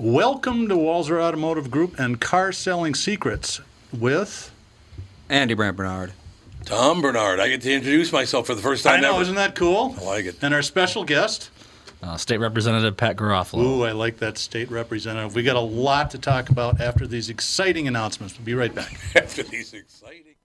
Welcome to Walser Automotive Group and Car Selling Secrets with. Andy Brant Barnard. Tom Barnard. I get to introduce myself for the first time I know, ever. isn't that cool? I like it. And our special guest. Uh, State Representative Pat Garofalo. Ooh, I like that state representative. We got a lot to talk about after these exciting announcements. We'll be right back. After these exciting.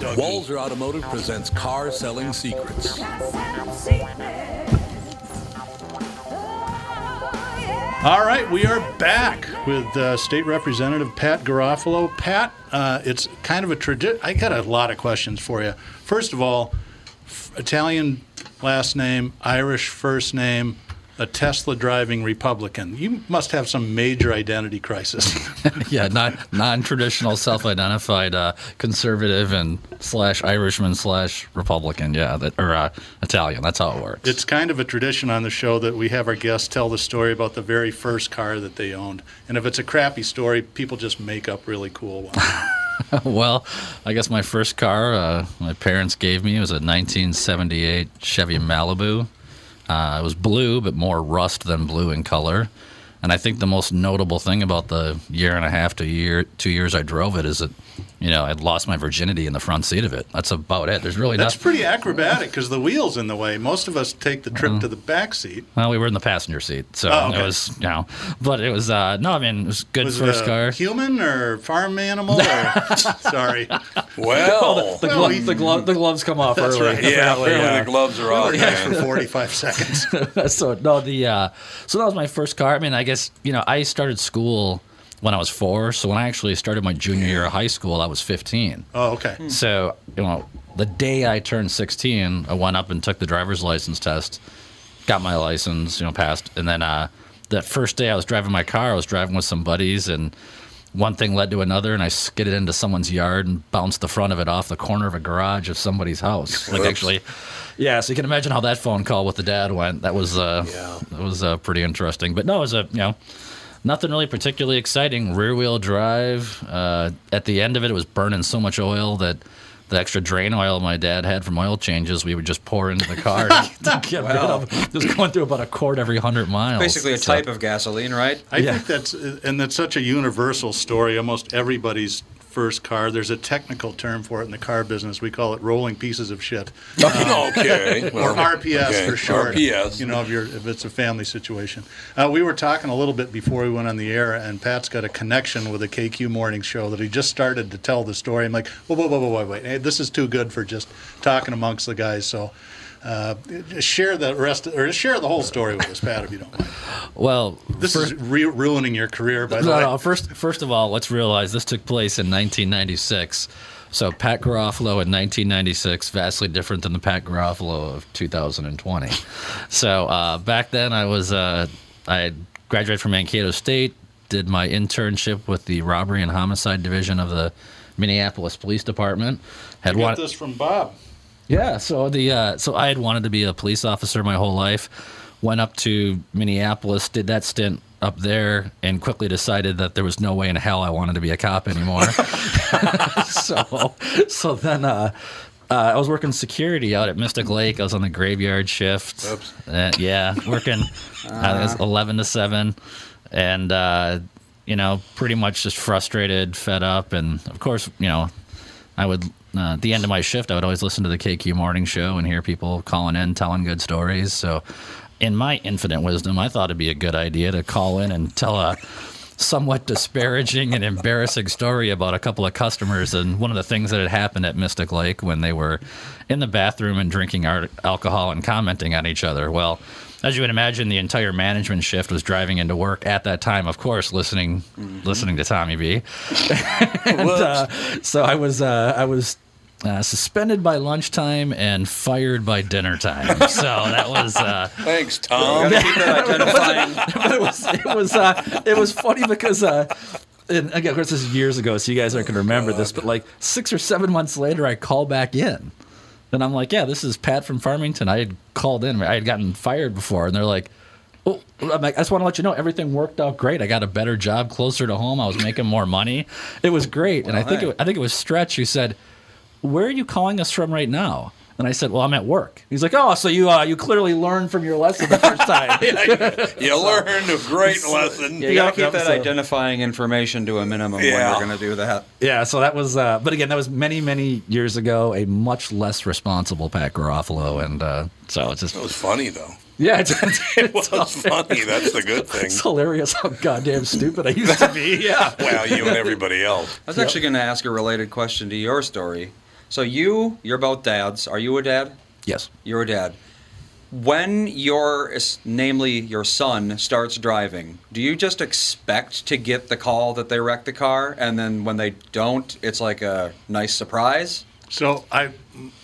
Walser Automotive presents Car Selling Secrets. All right, we are back with uh, State Representative Pat Garofalo. Pat, uh, it's kind of a tradition. I got a lot of questions for you. First of all, f- Italian last name, Irish first name, a Tesla driving Republican. You must have some major identity crisis. yeah, non non traditional, self identified uh, conservative and slash Irishman slash Republican. Yeah, that or uh, Italian. That's how it works. it's kind of a tradition on the show that we have our guests tell the story about the very first car that they owned. And if it's a crappy story, people just make up really cool ones. well, I guess my first car uh, my parents gave me was a 1978 Chevy Malibu. Uh, it was blue, but more rust than blue in color. And I think the most notable thing about the year and a half to year, two years I drove it is that, you know, I'd lost my virginity in the front seat of it. That's about it. There's really That's nothing. pretty acrobatic because the wheel's in the way. Most of us take the trip to the back seat. Well, we were in the passenger seat, so Oh, okay. it was, you know, but it was, uh, no, I mean, it was good Was first it a car. human or farm animal? Or, sorry. Well, The, Well, glo- he- the, glo- the gloves come off That's early. right. yeah, apparently, apparently uh, the gloves are off, Yes, for 45 seconds. so no, the uh, so that was my first car. I mean, I guess you know I started school when I was four. So when I actually started my junior year of high school, I was 15. Oh, okay. So you know, the day I turned 16, I went up and took the driver's license test, got my license, you know, passed, and then uh, that first day I was driving my car, I was driving with some buddies and. One thing led to another, and I skidded into someone's yard and bounced the front of it off the corner of a garage of somebody's house. Like Whoops. actually, yeah. So you can imagine how that phone call with the dad went. That was uh, Yeah. that was uh, pretty interesting. But no, it was a you know nothing really particularly exciting. Rear wheel drive. Uh, at the end of it, it was burning so much oil that the extra drain oil my dad had from oil changes, we would just pour into the car to, to get rid of. It was going through about a quart every hundred miles. Basically, a So- type of gasoline, right? I Yeah. think that's, and that's such a universal story. Almost everybody's first car, there's a technical term for it in the car business. We call it rolling pieces of shit. okay. or RPS okay, for short. RPS. You know, if you're if it's a family situation. Uh, we were talking a little bit before we went on the air, and Pat's got a connection with a KQ morning show that he just started to tell the story. I'm like, whoa, whoa, whoa, whoa, wait, wait, hey, this is too good for just talking amongst the guys. So. Uh, share the rest, or share the whole story with us, Pat, if you don't mind. Well, This first- is re- ruining your career, by the No, way. no. First, first of all, let's realize this took place in 1996. So Pat Garofalo in 1996, vastly different than the Pat Garofalo of 2020. so uh, back then, I was uh, I graduated from Mankato State, did my internship with the Robbery and Homicide Division of the Minneapolis Police Department. Had one, got this from Bob. Yeah, so the uh, so I had wanted to be a police officer my whole life. Went up to Minneapolis, did that stint up there, and quickly decided that there was no way in hell I wanted to be a cop anymore. so, so then uh, uh, I was working security out at Mystic Lake. I was on the graveyard shift. Oops. Uh, yeah, working uh, it was eleven to seven, and uh, you know, pretty much just frustrated, fed up, and of course, you know, I would uh, at the end of my shift, I would always listen to the KQ morning show and hear people calling in, telling good stories. So in my infinite wisdom, I thought it'd be a good idea to call in and tell a somewhat disparaging and embarrassing story about a couple of customers and one of the things that had happened at Mystic Lake when they were in the bathroom and drinking ar- alcohol and commenting on each other. Well, as you would imagine, the entire management shift was driving into work at that time, of course, listening listening to Tommy B. and, uh, so I was uh, I was uh, suspended by lunchtime and fired by dinner time. So that was. Uh, Thanks, Tom. Keep identifying. it was it was uh, it was funny because uh, and again, of course, this is years ago, so you guys aren't going to remember this. But like six or seven months later, I call back in, and I'm like, "Yeah, this is Pat from Farmington. I had called in. I had gotten fired before, and they're like." Oh, I'm like, I just want to let you know everything worked out great. I got a better job closer to home. I was making more money. It was great, and I think it, I think it was Stretch who said, "Where are you calling us from right now?" And I said, "Well, I'm at work." He's like, "Oh, so you uh, you clearly learned from your lesson the first time." you learned a great lesson. Yeah, you gotta keep that so- identifying information to a minimum Yeah. when you're gonna do that. Yeah, so that was, uh, but again, that was many, many years ago. A much less responsible Pat Garofalo, and uh, so it's just, It was funny though. yeah, it's, It was funny. That's the good thing. it's hilarious how goddamn stupid I used to be. Yeah, Well, you and everybody else. I was actually gonna ask a related question to your story. So you, you're both dads. Are you a dad? yes, You're a dad. When your, namely your son, starts driving, do you just expect to get the call that they wrecked the car, and then when they don't, it's like a nice surprise, So I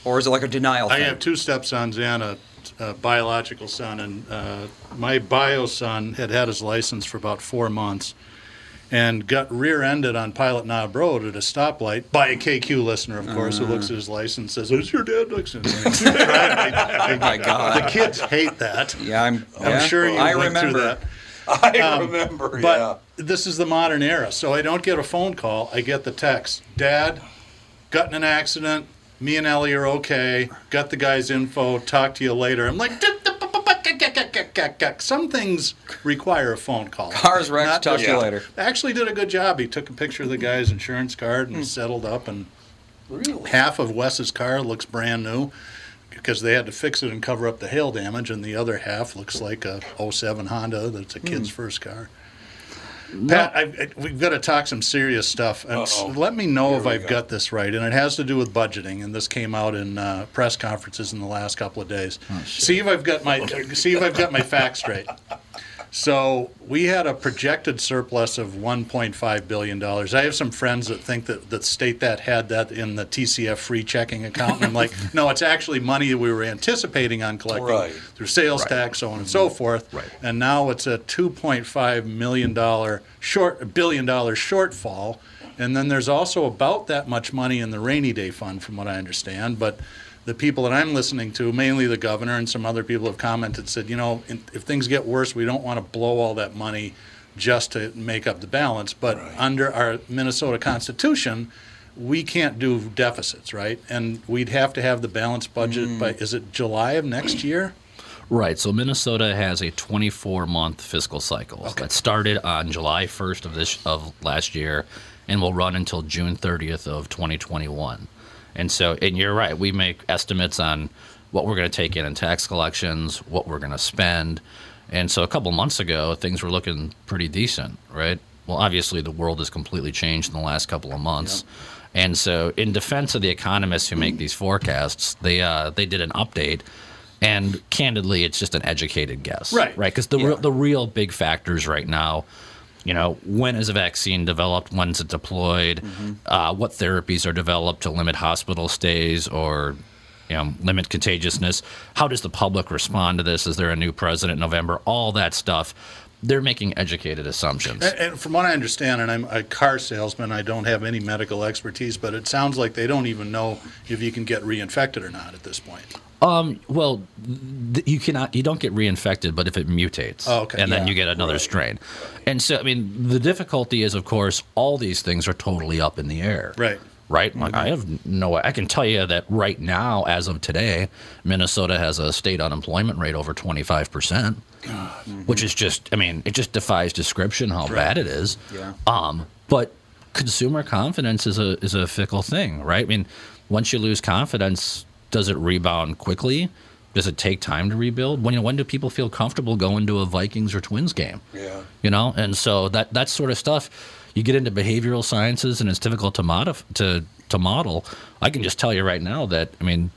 or is it like a denial I thing? have two stepsons and a, a biological son, and uh, my bio son had had his license for about four months, and got rear-ended on Pilot Knob Road at a stoplight by a KQ listener, of course, who looks at his license and says, "Is your dad license?" oh my god! the kids hate that. Yeah, I'm. I'm yeah, sure you I went remember. through that. I um, remember. But yeah. this is the modern era, so I don't get a phone call. I get the text. Dad, got in an accident. Me and Ellie are okay. Got the guy's info. Talk to you later. I'm like, some things require a phone call. Cars wrecked. Not Talk just- to you later. Actually, did a good job. He took a picture of the guy's insurance card and hmm. settled up, and half of Wes's car looks brand new because they had to fix it and cover up the hail damage, and the other half looks like a 07 Honda that's a kid's hmm. first car. Pat, I, I, we've got to talk some serious stuff. And let me know Here if I've go. got this right. And it has to do with budgeting. And this came out in uh, press conferences in the last couple of days. see if I've got my see if I've got my facts straight. So we had a projected surplus of 1.5 billion dollars. I have some friends that think that that state that had that in the TCF free checking account. And I'm like, no, it's actually money that we were anticipating on collecting Right. through sales tax, so on and so mm-hmm. forth. Right. And now it's a 2.5 million dollar short, billion dollar shortfall. And then there's also about that much money in the rainy day fund, from what I understand. But the people that I'm listening to, mainly the governor and some other people, have commented, said, you know, if things get worse, we don't want to blow all that money just to make up the balance. But under our Minnesota Constitution, we can't do deficits, right? And we'd have to have the balanced budget by, mm. is it July of next year? right. So Minnesota has a 24 month fiscal cycle that started on July 1st of this of last year, and will run until June 30th of 2021. And so, and you're right, we make estimates on what we're going to take in in tax collections, what we're going to spend. And so a couple months ago, things were looking pretty decent, right? Well, obviously, the world has completely changed in the last couple of months. And so, in defense of the economists who make these forecasts, they uh, they did an update, and candidly, it's just an educated guess, Right. Right, because the Yeah. real, the real big factors right now, you know, when is a vaccine developed? When's it deployed? Uh, what therapies are developed to limit hospital stays or you know, limit contagiousness? How does the public respond to this? Is there a new president in November? All that stuff. They're making educated assumptions. And, and from what I understand, and I'm a car salesman, I don't have any medical expertise, but it sounds like they don't even know if you can get reinfected or not at this point. Um, well, th- you cannot, you don't get reinfected, but if it mutates, Oh, okay. and then Yeah. you get another strain. And so, I mean, the difficulty is, of course, all these things are totally up in the air. Right. Right. Like I have no. I can tell you that right now, as of today, Minnesota has a state unemployment rate over twenty five percent, which is just. I mean, it just defies description how bad it is. Yeah. Um, but consumer confidence is a is a fickle thing, right? I mean, once you lose confidence, does it rebound quickly? does it take time to rebuild? When you know, when do people feel comfortable going to a Vikings or Twins game? Yeah. You know, and so that that sort of stuff, you get into behavioral sciences, and it's difficult to modif- to to model. I can just tell you right now that I mean,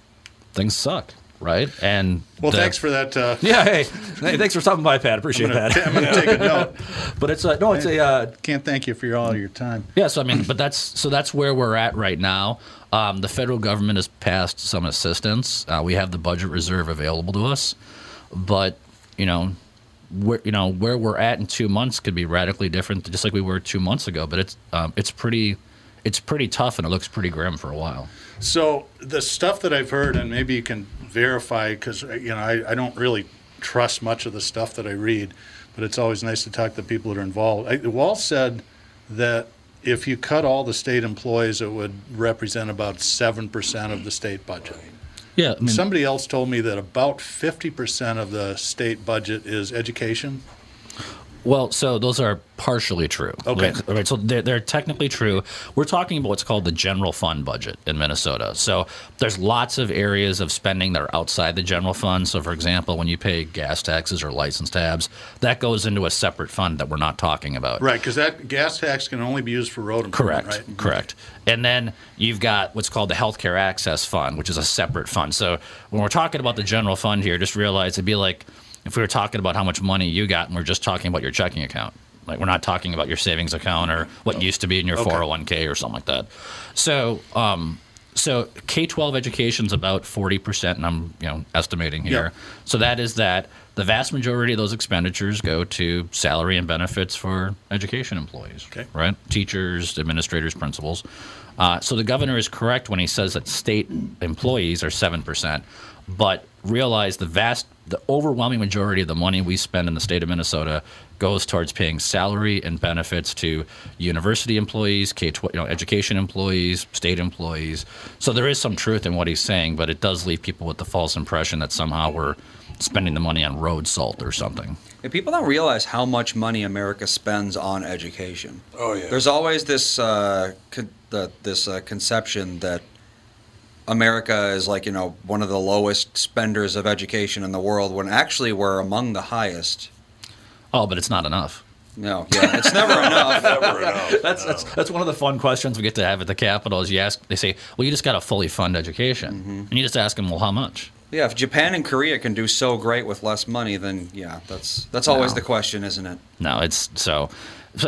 things suck, right? And Well, the- thanks for that. Uh, Yeah, hey, hey, thanks for stopping by, Pat. Appreciate that. I'm going to take a note. But it's a no, it's a uh, Can't thank you for your, all your time. yeah. So I mean, but that's so that's where we're at right now. Um, the federal government has passed some assistance. Uh, we have the budget reserve available to us, but you know, where you know where we're at in two months could be radically different, just like we were two months ago. But it's um, it's pretty it's pretty tough, and it looks pretty grim for a while. So the stuff that I've heard, and maybe you can verify, because uh, you know I, I don't really trust much of the stuff that I read, but it's always nice to talk to people that are involved. I, Walz said that if you cut all the state employees, it would represent about seven percent of the state budget. Yeah, I mean, Somebody else told me that about fifty percent of the state budget is education. Well, so those are partially true. Okay. Right, right, so they're, they're technically true. We're talking about what's called the general fund budget in Minnesota. So there's lots of areas of spending that are outside the general fund. So, for example, when you pay gas taxes or license tabs, that goes into a separate fund that we're not talking about. Right, because that gas tax can only be used for road Correct. right? Mm-hmm. Correct. And then you've got what's called the Healthcare Access Fund, which is a separate fund. So when we're talking about the general fund here, just realize it'd be like if we were talking about how much money you got and we're just talking about your checking account. Like we're not talking about your savings account or what used to be in your Okay. 401k or something like that. So, um, so K-12 education is about 40%, and I'm you know estimating here. Yep. So that is that the vast majority of those expenditures go to salary and benefits for education employees, Okay. right? Teachers, administrators, principals. Uh, so the governor is correct when he says that state employees are seven percent, but realize the vast, the overwhelming majority of the money we spend in the state of Minnesota goes towards paying salary and benefits to university employees, K you know, education employees, state employees. So there is some truth in what he's saying, but it does leave people with the false impression that somehow we're spending the money on road salt or something. And people don't realize how much money America spends on education. Oh, yeah. There's always this uh, con- the, this uh, conception that America is like you know one of the lowest spenders of education in the world, when actually we're among the highest. Oh, but it's not enough. No, yeah, it's never enough. Never enough. That's, that's that's one of the fun questions we get to have at the Capitol. Is you ask, they say, "Well, you just got to fully fund education," mm-hmm. and you just ask them, "Well, how much?" Yeah, if Japan and Korea can do so great with less money, then yeah, that's that's always No. the question, isn't it? No, it's so.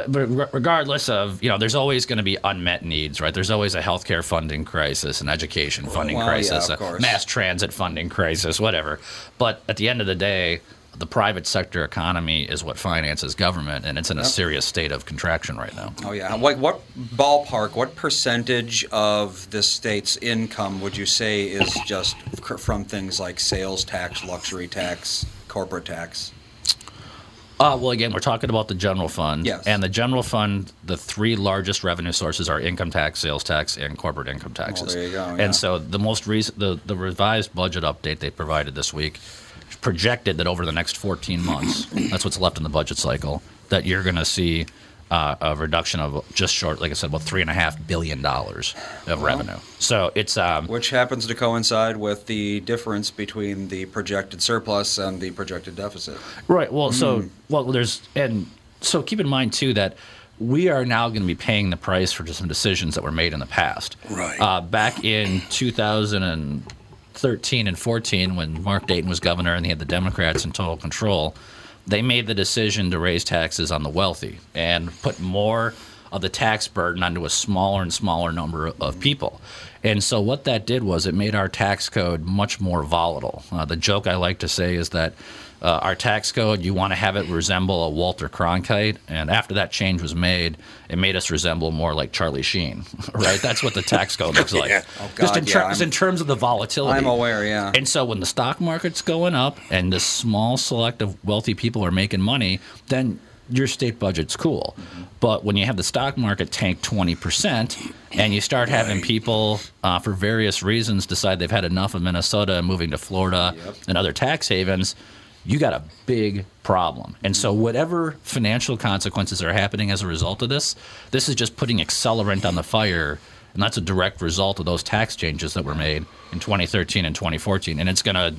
Regardless of you know, there's always going to be unmet needs, right? There's always a healthcare funding crisis, an education oh, funding Well, crisis, of a mass transit funding crisis, whatever. But at the end of the day, the private sector economy is what finances government, and it's in a serious state of contraction right now. Oh yeah, like what ballpark, what percentage of the state's income would you say is just from things like sales tax, luxury tax, corporate tax? Uh, well, again, we're talking about the general fund. Yes. And the general fund, the three largest revenue sources are income tax, sales tax, and corporate income taxes. there you go, And yeah. so the most recent, the, the revised budget update they provided this week projected that over the next 14 months, that's what's left in the budget cycle, that you're going to see uh, a reduction of just short, like I said, about three and a half billion dollars of revenue. So it's um, Which happens to coincide with the difference between the projected surplus and the projected deficit. Right. Well, so well, there's and so keep in mind too that we are now going to be paying the price for just some decisions that were made in the past. Right. Uh, back in 2013 and 14, when Mark Dayton was governor and he had the Democrats in total control, they made the decision to raise taxes on the wealthy and put more of the tax burden onto a smaller and smaller number of people. And so what that did was it made our tax code much more volatile. Uh, the joke I like to say is that uh, our tax code, you want to have it resemble a Walter Cronkite, and after that change was made, it made us resemble more like Charlie Sheen, right? That's what the tax code looks like. Yeah. Oh, Just in, ter- yeah, just in terms of the volatility. I'm aware, yeah. And so when the stock market's going up and this small select of wealthy people are making money, then your state budget's cool. But when you have the stock market tank 20% and you start having people, uh, for various reasons, decide they've had enough of Minnesota and moving to Florida Yep. and other tax havens, you got a big problem. And so, whatever financial consequences are happening as a result of this, this is just putting accelerant on the fire. And that's a direct result of those tax changes that were made in 2013 and 2014. And it's going to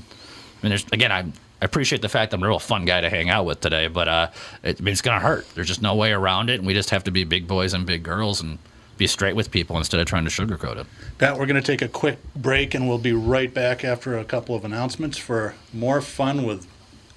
I mean, there's again, I I appreciate the fact that I'm a real fun guy to hang out with today, but uh, it, I mean, it's gonna hurt. There's just no way around it, and we just have to be big boys and big girls and be straight with people instead of trying to sugarcoat it. Pat, we're going to take a quick break and we'll be right back after a couple of announcements for more fun with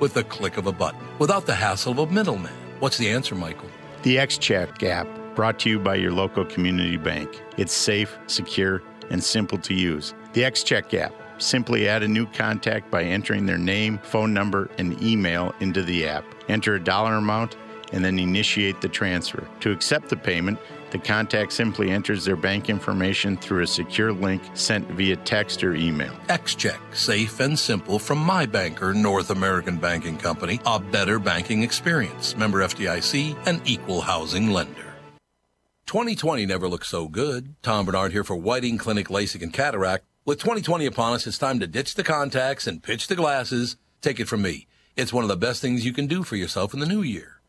with the click of a button without the hassle of a middleman? What's the answer, Michael? The XCheck app, brought to you by your local community bank. It's safe, secure, and simple to use. The XCheck app. Simply add a new contact by entering their name, phone number, and email into the app. Enter a dollar amount and then initiate the transfer. To accept the payment, the contact simply enters their bank information through a secure link sent via text or email. XCheck, safe and simple from my banker, North American Banking Company, a better banking experience. Member FDIC, an equal housing lender. 2020 never looked so good. Tom Barnard here for Whiting Clinic LASIK and Cataract. With 2020 upon us, it's time to ditch the contacts and pitch the glasses. Take it from me. It's one of the best things you can do for yourself in the new year.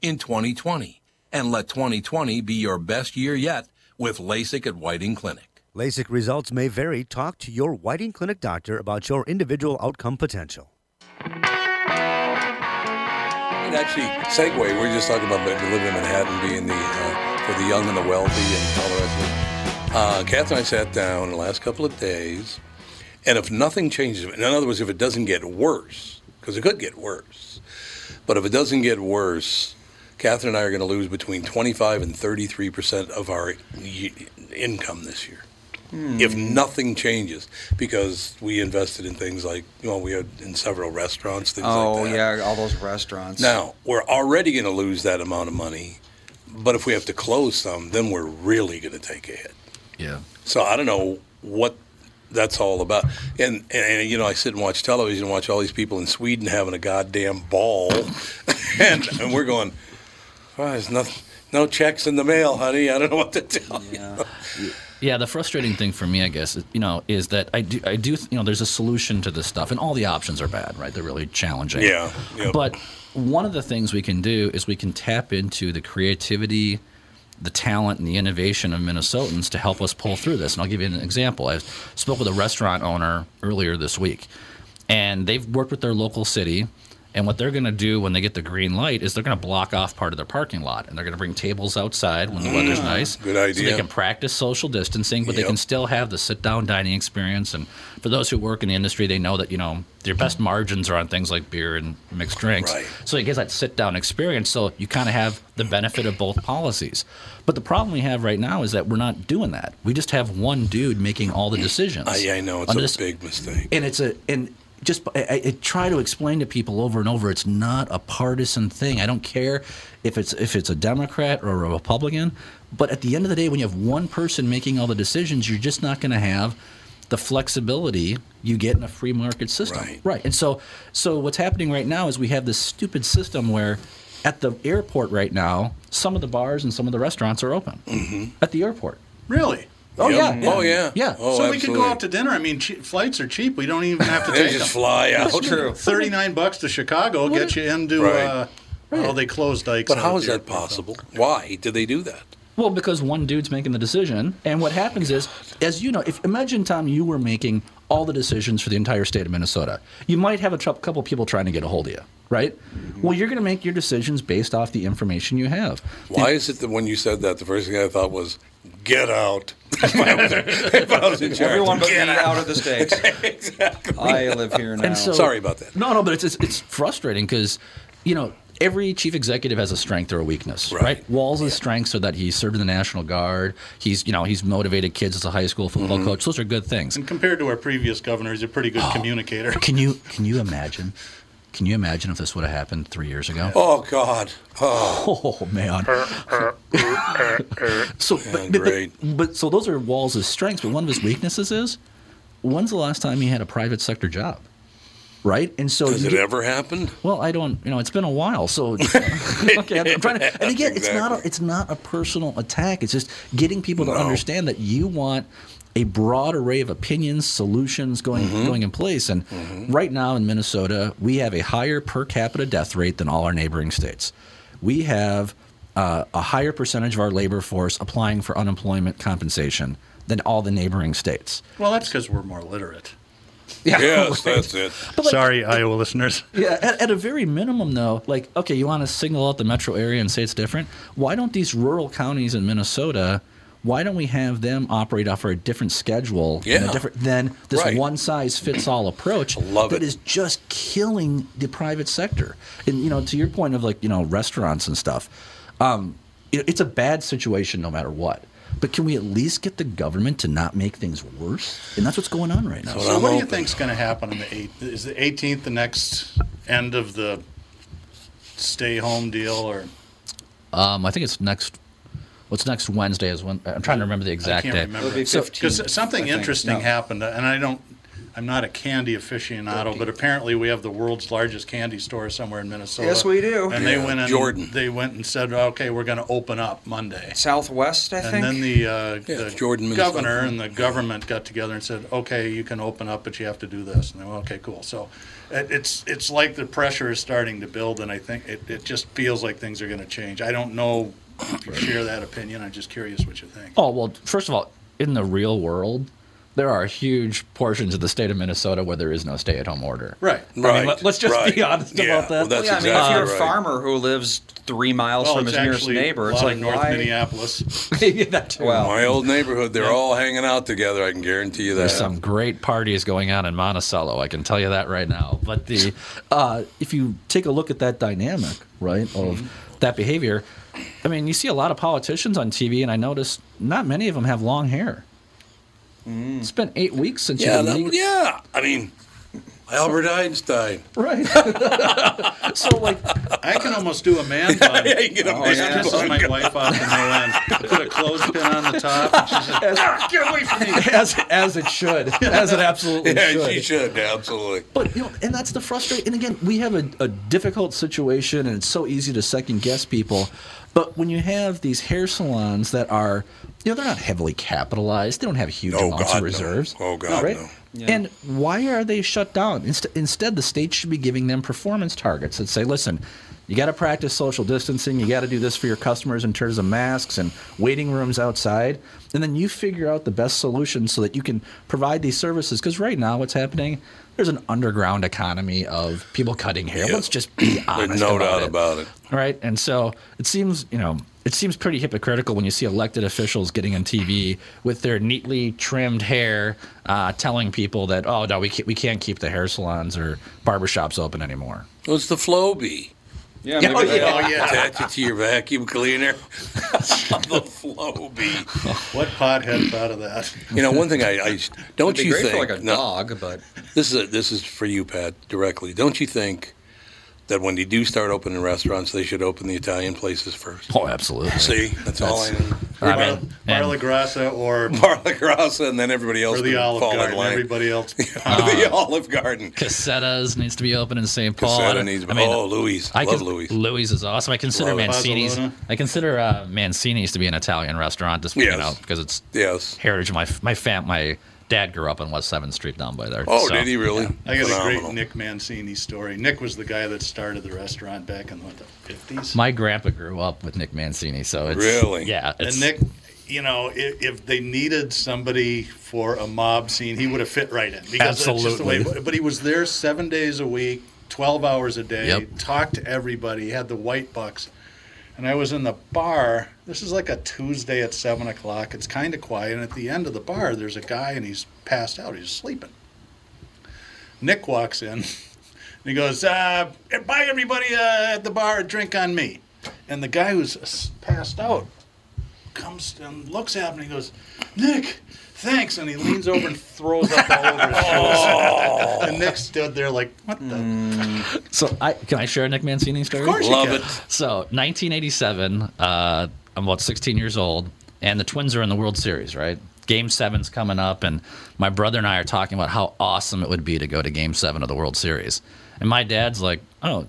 in 2020 and let 2020 be your best year yet with LASIK at Whiting Clinic. LASIK results may vary. Talk to your Whiting Clinic doctor about your individual outcome potential. And actually, segue, we are just talking about living in Manhattan being the uh, for the young and the wealthy and all the rest of it. Uh, Kath and I sat down the last couple of days, and if nothing changes, in other words, if it doesn't get worse, because it could get worse, but if it doesn't get worse, Catherine and I are going to lose between 25 and 33 percent of our y- income this year. Hmm. If nothing changes, because we invested in things like, well, we had in several restaurants, things Oh like that. yeah, all those restaurants. Now, we're already going to lose that amount of money, but if we have to close some, then we're really going to take a hit. Yeah. So I don't know what that's all about. And, and, and, you know, I sit and watch television and watch all these people in Sweden having a goddamn ball. and, and we're going, oh, there's nothing, no checks in the mail, honey. I don't know what to tell you. Yeah, the frustrating thing for me, I guess, is, you know, is that I do, I do, you know, there's a solution to this stuff, and all the options are bad, right? They're really challenging. Yeah, yep. But one of the things we can do is we can tap into the creativity, the talent, and the innovation of Minnesotans to help us pull through this. And I'll give you an example. I spoke with a restaurant owner earlier this week, and they've worked with their local city. And what they're going to do when they get the green light is they're going to block off part of their parking lot, and they're going to bring tables outside when the weather's nice. Mm. Good So idea. they can practice social distancing, but they can still have the sit-down dining experience. And for those who work in the industry, they know that you know their best margins are on things like beer and mixed drinks. Right. So it gives that sit-down experience. So you kind of have the benefit of both policies. But the problem we have right now is that we're not doing that. We just have one dude making all the decisions. I, I know it's a this- big mistake. and it's a and just I, I try to explain to people over and over it's not a partisan thing. I don't care if it's if it's a democrat or a republican but at the end of the day when you have one person making all the decisions you're just not going to have the flexibility you get in a free market system. Right. and so so what's happening right now is we have this stupid system where at the airport right now some of the bars and some of the restaurants are open. Mm-hmm. At the airport. Really? Oh Yep. yeah, Oh, yeah. yeah Oh, so we could go out to dinner. I mean, che- flights are cheap. We don't even have to They take just them. fly out. true. Thirty-nine bucks to Chicago get you into. Right. Uh, Oh, they closed Dykes. But out how at is the that airport, so- possible? Why did they do that? Well, because one dude's making the decision, and what happens is, as you know, if imagine Tom, you were making all the decisions for the entire state of Minnesota, you might have a tr- couple people trying to get a hold of you, right? Well, you're going to make your decisions based off the information you have. Why is it that when you said that, the first thing I thought was, get out? if I was, if I was in charge. Everyone but me Get out of the states. exactly. I live here now. And so- Sorry about that. No, no, but it's it's, it's frustrating because you know every chief executive has a strength or a weakness, Right. right? Walz' strengths are that he served in the National Guard. He's you know he's motivated kids as a high school football Mm-hmm. coach. Those are good things. And compared to our previous governor, he's a pretty good communicator. Can you can you imagine? Can you imagine if this would have happened three years ago? Oh God. Oh, Oh man. so but, but- great. But, so those are Walz' strengths, but one of his weaknesses is when's the last time he had a private sector job? Right? And so has it get- ever happened? Well, I don't. You know, it's been a while. So okay, I'm, I'm trying to. And again, it's not. A, it's not a personal attack. It's just getting people to No. understand that you want a broad array of opinions, solutions going Mm-hmm. going in place. And right now in Minnesota, we have a higher per capita death rate than all our neighboring states. We have uh, a higher percentage of our labor force applying for unemployment compensation than all the neighboring states. Well, that's because we're more literate. Yes, that's it. But like, Sorry, Iowa listeners. Yeah, at, at a very minimum, though, like, okay, you want to single out the metro area and say it's different? Why don't these rural counties in Minnesota? Why don't we have them operate off of a different schedule Yeah. a different than this Right. one size fits all approach love that it. is just killing the private sector? And you know, to your point of like you know restaurants and stuff, um, it, it's a bad situation no matter what. But can we at least get the government to not make things worse? And that's what's going on right now. That's So, I'm what do you think is going to happen on the 8th? Is the 18th the next end of the stay home deal, or Um, I think it's next. What's next Wednesday is when I'm trying to remember the I exact can't day. remember? It'll So- something I interesting No. happened, and I don't. I'm not a candy aficionado, but apparently we have the world's largest candy store somewhere in Minnesota. Yes, we do. And they went and Jordan. They went and said, "Okay, we're going to open up Monday." Southwest, I think. And then the, uh, Yeah, the it's Jordan, Minnesota. governor and the government got together and said, "Okay, you can open up, but you have to do this." And they went, "Okay, cool." So it, it's it's like the pressure is starting to build, and I think it, it just feels like things are going to change. I don't know if you share that opinion. I'm just curious what you think. Oh well, first of all, in the real world, there are huge portions of the state of Minnesota where there is no stay-at-home order. Right. Right. let- let's just be honest Yeah, about that. Well, that's yeah, I mean, exactly if you're a right. farmer who lives three miles Well, from his nearest neighbor, a it's like of North why? Minneapolis. that too. Well, My old neighborhood, they're all hanging out together. I can guarantee you that. There's some great parties going on in Monticello. I can tell you that right now. But the uh, if you take a look at that dynamic, right, of that behavior, I mean, you see a lot of politicians on TV, and I notice not many of them have long hair. It's been eight weeks since yeah, you that, leave. yeah. I mean, Albert Einstein. Right. so like, I can almost do a man bun. Yeah, you get a Oh, man yeah. pisses my wife off to no end. Put a clothespin on the top. And she's just, "Ah, get away from me. as as it should, as it absolutely Yeah, should. she should. Absolutely. But you know, and that's the frustrating. And again, we have a, a difficult situation, and it's so easy to second guess people. But when you have these hair salons that are, you know, they're not heavily capitalized. They don't have huge Oh, amounts God, of no. reserves. Oh, God, right? no. And why are they shut down? Inst- instead, the state should be giving them performance targets that say, listen, you got to practice social distancing. You got to do this for your customers in terms of masks and waiting rooms outside. And then you figure out the best solution so that you can provide these services. Because right now, what's happening? There's an underground economy of people cutting hair. Yeah. Let's just be honest no about doubt it. about it. Right? And so it seems, you know, it seems pretty hypocritical when you see elected officials getting on TV with their neatly trimmed hair, uh, telling people that, oh, no, we can't, we can't keep the hair salons or barbershops open anymore. Well, it's the Flowbee. Yeah, maybe oh, they- Oh, yeah. Attach it to your vacuum cleaner. the Flowbee. What pothead thought of that? You know, one thing I, I don't be you great think? for like a no, dog, but This is a, this is for you, Pat, directly. Don't you think that when they do start opening restaurants, they should open the Italian places first? Oh, absolutely. See, that's, all I need. I Bar, mean, Bar and- Grassa or, Bar La Grassa, and then everybody else or the Olive fall Garden. in line. Everybody else. the Olive Garden. Cossetta's needs to be open in St. Paul. I don't- needs. I mean, oh, Louis. I Love con- Louis. Louis is awesome. I consider Love. Mancini's. Bazzalona. I consider uh, Mancini's to be an Italian restaurant, just you know, because it's Yes. heritage. of My my fam, my dad grew up on West Seventh Street down by there. Oh, so- did he really? I got a great Nick Mancini story. Nick was the guy that started the restaurant back in what, the 50s? My grandpa grew up with Nick Mancini, so it's Really? yeah. It's, and Nick, you know, if, if they needed somebody for a mob scene, he would have fit right in. Because that's just the way. Absolutely. But he was there seven days a week, 12 hours a day, Yep. talked to everybody, he had the white bucks. And I was in the bar. This is like a Tuesday at seven o'clock. It's kind of quiet, and at the end of the bar, there's a guy, and he's passed out. He's sleeping. Nick walks in, and he goes, uh, "Buy everybody uh, at the bar a drink on me." And the guy who's passed out comes and looks at him, and he goes, "Nick." Thanks, and he leans over and throws up all over his shoes. and Nick stood there like, "What the?" So I can I share a Nick Mancini story? Of course, Love you it. can. So 1987, uh, I'm about 16 years old, and the Twins are in the World Series, right? Game seven's coming up, and my brother and I are talking about how awesome it would be to go to Game seven of the World Series. And my dad's like, "Oh,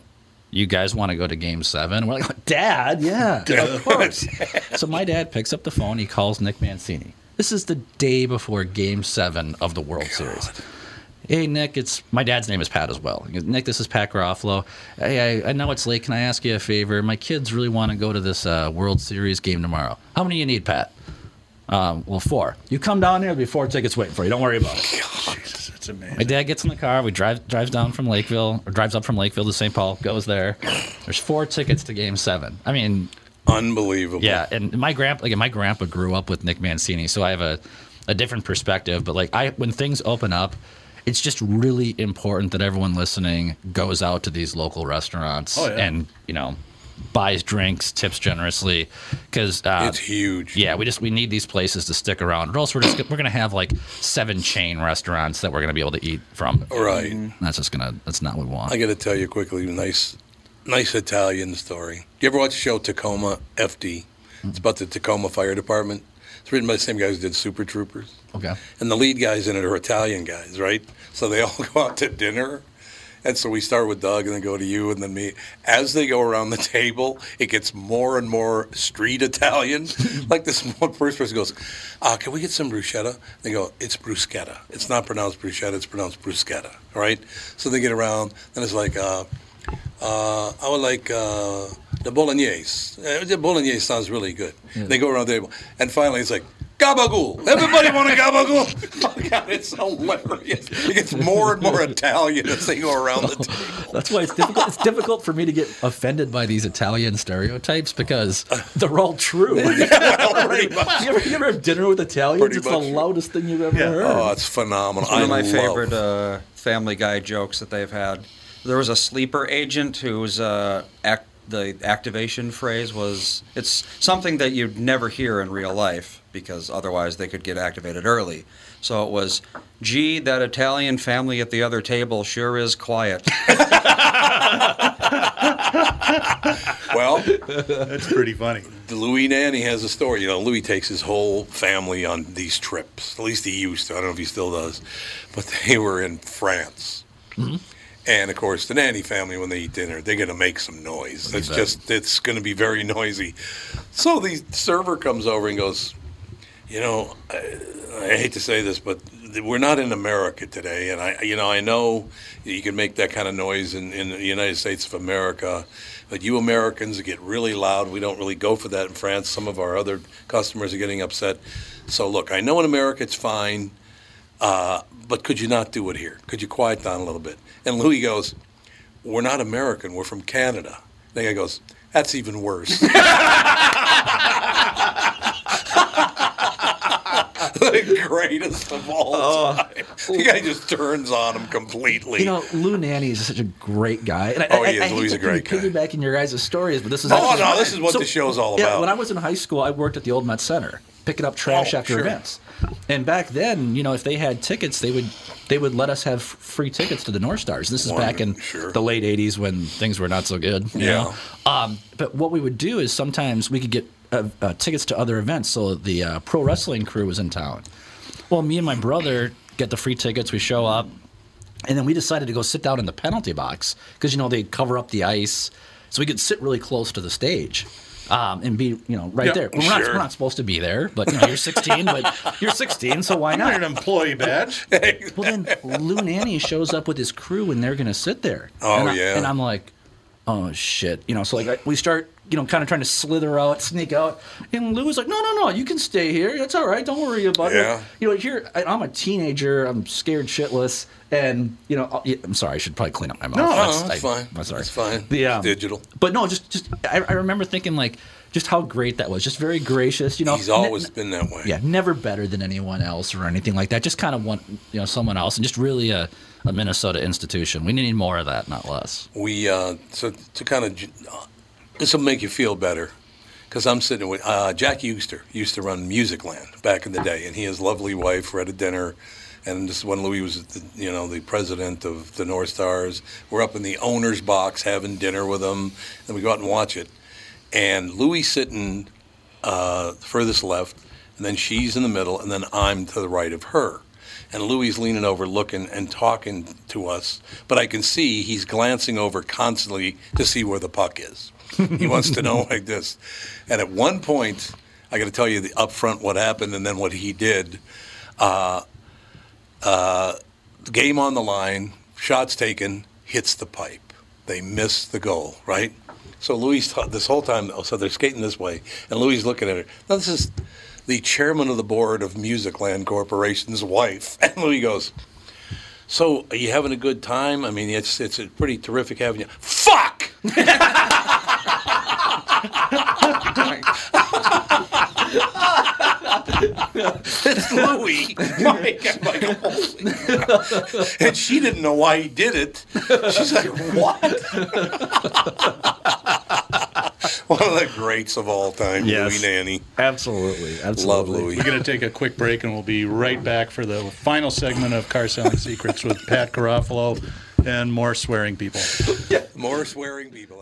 you guys want to go to Game seven? We're like, "Dad, yeah, of course." so my dad picks up the phone. He calls Nick Mancini. This is the day before Game seven of the World Series. Hey Nick, it's my dad's name is Pat as well. Goes, Nick, this is Pat Garofalo. Hey, I, I know it's late. Can I ask you a favor? My kids really want to go to this uh, World Series game tomorrow. How many do you need, Pat? Um, well, four. You come down here. There'll be four tickets waiting for you. Don't worry about it. Jesus, it's amazing. My dad gets in the car. We drive drives down from Lakeville or drives up from Lakeville to St. Paul. Goes there. There's four tickets to Game Seven. I mean, Unbelievable. yeah, and my grandpa, like my grandpa grew up with Nick Mancini, so I have a, a different perspective. But like I, when things open up, it's just really important that everyone listening goes out to these local restaurants Oh, yeah. and you know buys drinks, tips generously, because uh, It's huge. yeah, we just we need these places to stick around, or else we're just we're gonna have like seven chain restaurants that we're gonna be able to eat from. Right. That's just gonna that's not what we want. I got to tell you quickly, nice, nice Italian story. Do you ever watch the show Tacoma FD? It's about the Tacoma Fire Department. It's written by the same guys who did Super Troopers. okay. And the lead guys in it are Italian guys, right? So they all go out to dinner. And so we start with Doug and then go to you and then me. As they go around the table, it gets more and more street Italian. like this one first person goes, uh, Can we get some bruschetta? They go, It's bruschetta. It's not pronounced bruschetta, it's pronounced bruschetta, right? So they get around, and it's like, uh, uh, I would like uh, the bolognese. Uh, the bolognese sounds really good. They go around the table, and finally it's like gabagool. Everybody want a gabagool? oh God, it's hilarious. It gets more and more Italian as they go around the table. That's why it's difficult. It's difficult for me to get offended by these Italian stereotypes because they're all true. you, Pretty much. ever, you ever have dinner with Italians? Pretty it's much. the loudest thing you've ever Yeah. heard. Oh, it's phenomenal. One of my love- favorite uh, Family Guy jokes that they've had. There was a sleeper agent whose uh, act, the activation phrase was it's something that you'd never hear in real life because otherwise they could get activated early. So it was, gee, that Italian family at the other table sure is quiet. Well, That's pretty funny. Louis Nanne has a story. You know, Louis takes his whole family on these trips. At least he used to. I don't know if he still does. But they were in France. And of course, the Nanne family, when they eat dinner, they're going to make some noise. It's just, it's going to be very noisy. So the server comes over and goes, You know, I, I hate to say this, but we're not in America today. And I, you know, I know you can make that kind of noise in, in the United States of America. But you Americans get really loud. We don't really go for that in France. Some of our other customers are getting upset. So, look, I know in America it's fine, uh, but could you not do it here? Could you quiet down a little bit? And Louis goes, We're not American. We're from Canada. The guy goes, That's even worse. the greatest of all oh. time. The guy just turns on him completely. You know, Lou Nanne is such a great guy. And I, Oh, I, he is. I hate Louis to a great guy. piggybacking your guys' stories, but this is Oh, no, this is what the show's all Yeah, about. when I was in high school, I worked at the old Met Center, picking up trash Oh, after sure. events. And back then, you know, if they had tickets, they would they would let us have free tickets to the North Stars. This is back in Sure. the late '80s when things were not so good. you Yeah. know? Um, but what we would do is sometimes we could get uh, uh, tickets to other events. So the uh, pro wrestling crew was in town. Well, me and my brother get the free tickets. We show up, and then we decided to go sit down in the penalty box because you know they cover up the ice, so we could sit really close to the stage. Um, and be, you know, right Yeah, there. We're not, we're not supposed to be there, but you know, you're 16, but you're 16, so why Not You're an employee badge. Well, then Lou Nanne shows up with his crew, and they're going to sit there. Oh, and I, yeah. And I'm like, oh shit, you know. So like I- we start you know, kind of trying to slither out, sneak out. And Lou was like, "No, no, no, you can stay here. It's all right. Don't worry about Yeah. it." You know, here I'm a teenager. I'm scared shitless, and you know, I'm sorry. I should probably clean up my mouth. No, That's- no, that's I- fine. I'm sorry. It's fine. The, um, It's digital. But no, just just I, I remember thinking like just how great that was. Just very gracious. You know, He's Ne- always been that way. yeah, never better than anyone else or anything like that. Just kind of want you know someone else, and just really a, a Minnesota institution. We need more of that, not less. We uh, so to kind of this will make you feel better because I'm sitting with uh, Jack Eugster used to run Musicland back in the day, and he and his lovely wife were at a dinner. And this is when Louis was, the, you know, the president of the North Stars. We're up in the owner's box having dinner with them, and we go out and watch it. And Louis sitting uh, furthest left, and then she's in the middle, and then I'm to the right of her. And Louis leaning over, looking and talking to us, but I can see he's glancing over constantly to see where the puck is. He wants to know like this. And at one point, I got to tell you the upfront what happened and then what he did. Uh, uh, game on the line, shots taken, hits the pipe. They miss the goal, right? So Louis, this whole time, oh, so they're skating this way, and Louis is looking at her. Now this is the chairman of the board of Musicland Corporation's wife, and Louis goes, "So are you having a good time? I mean, it's it's a pretty terrific having you." Fuck. it's Louis. My God, my God. and she didn't know why he did it. She's like, "What?" One of the greats of all time, Yes. Louis Nanne. Absolutely, absolutely. Love Louis. We're going to take a quick break and we'll be right back for the final segment of Car Selling Secrets with Pat Garofalo and more swearing people. Yeah, More swearing people.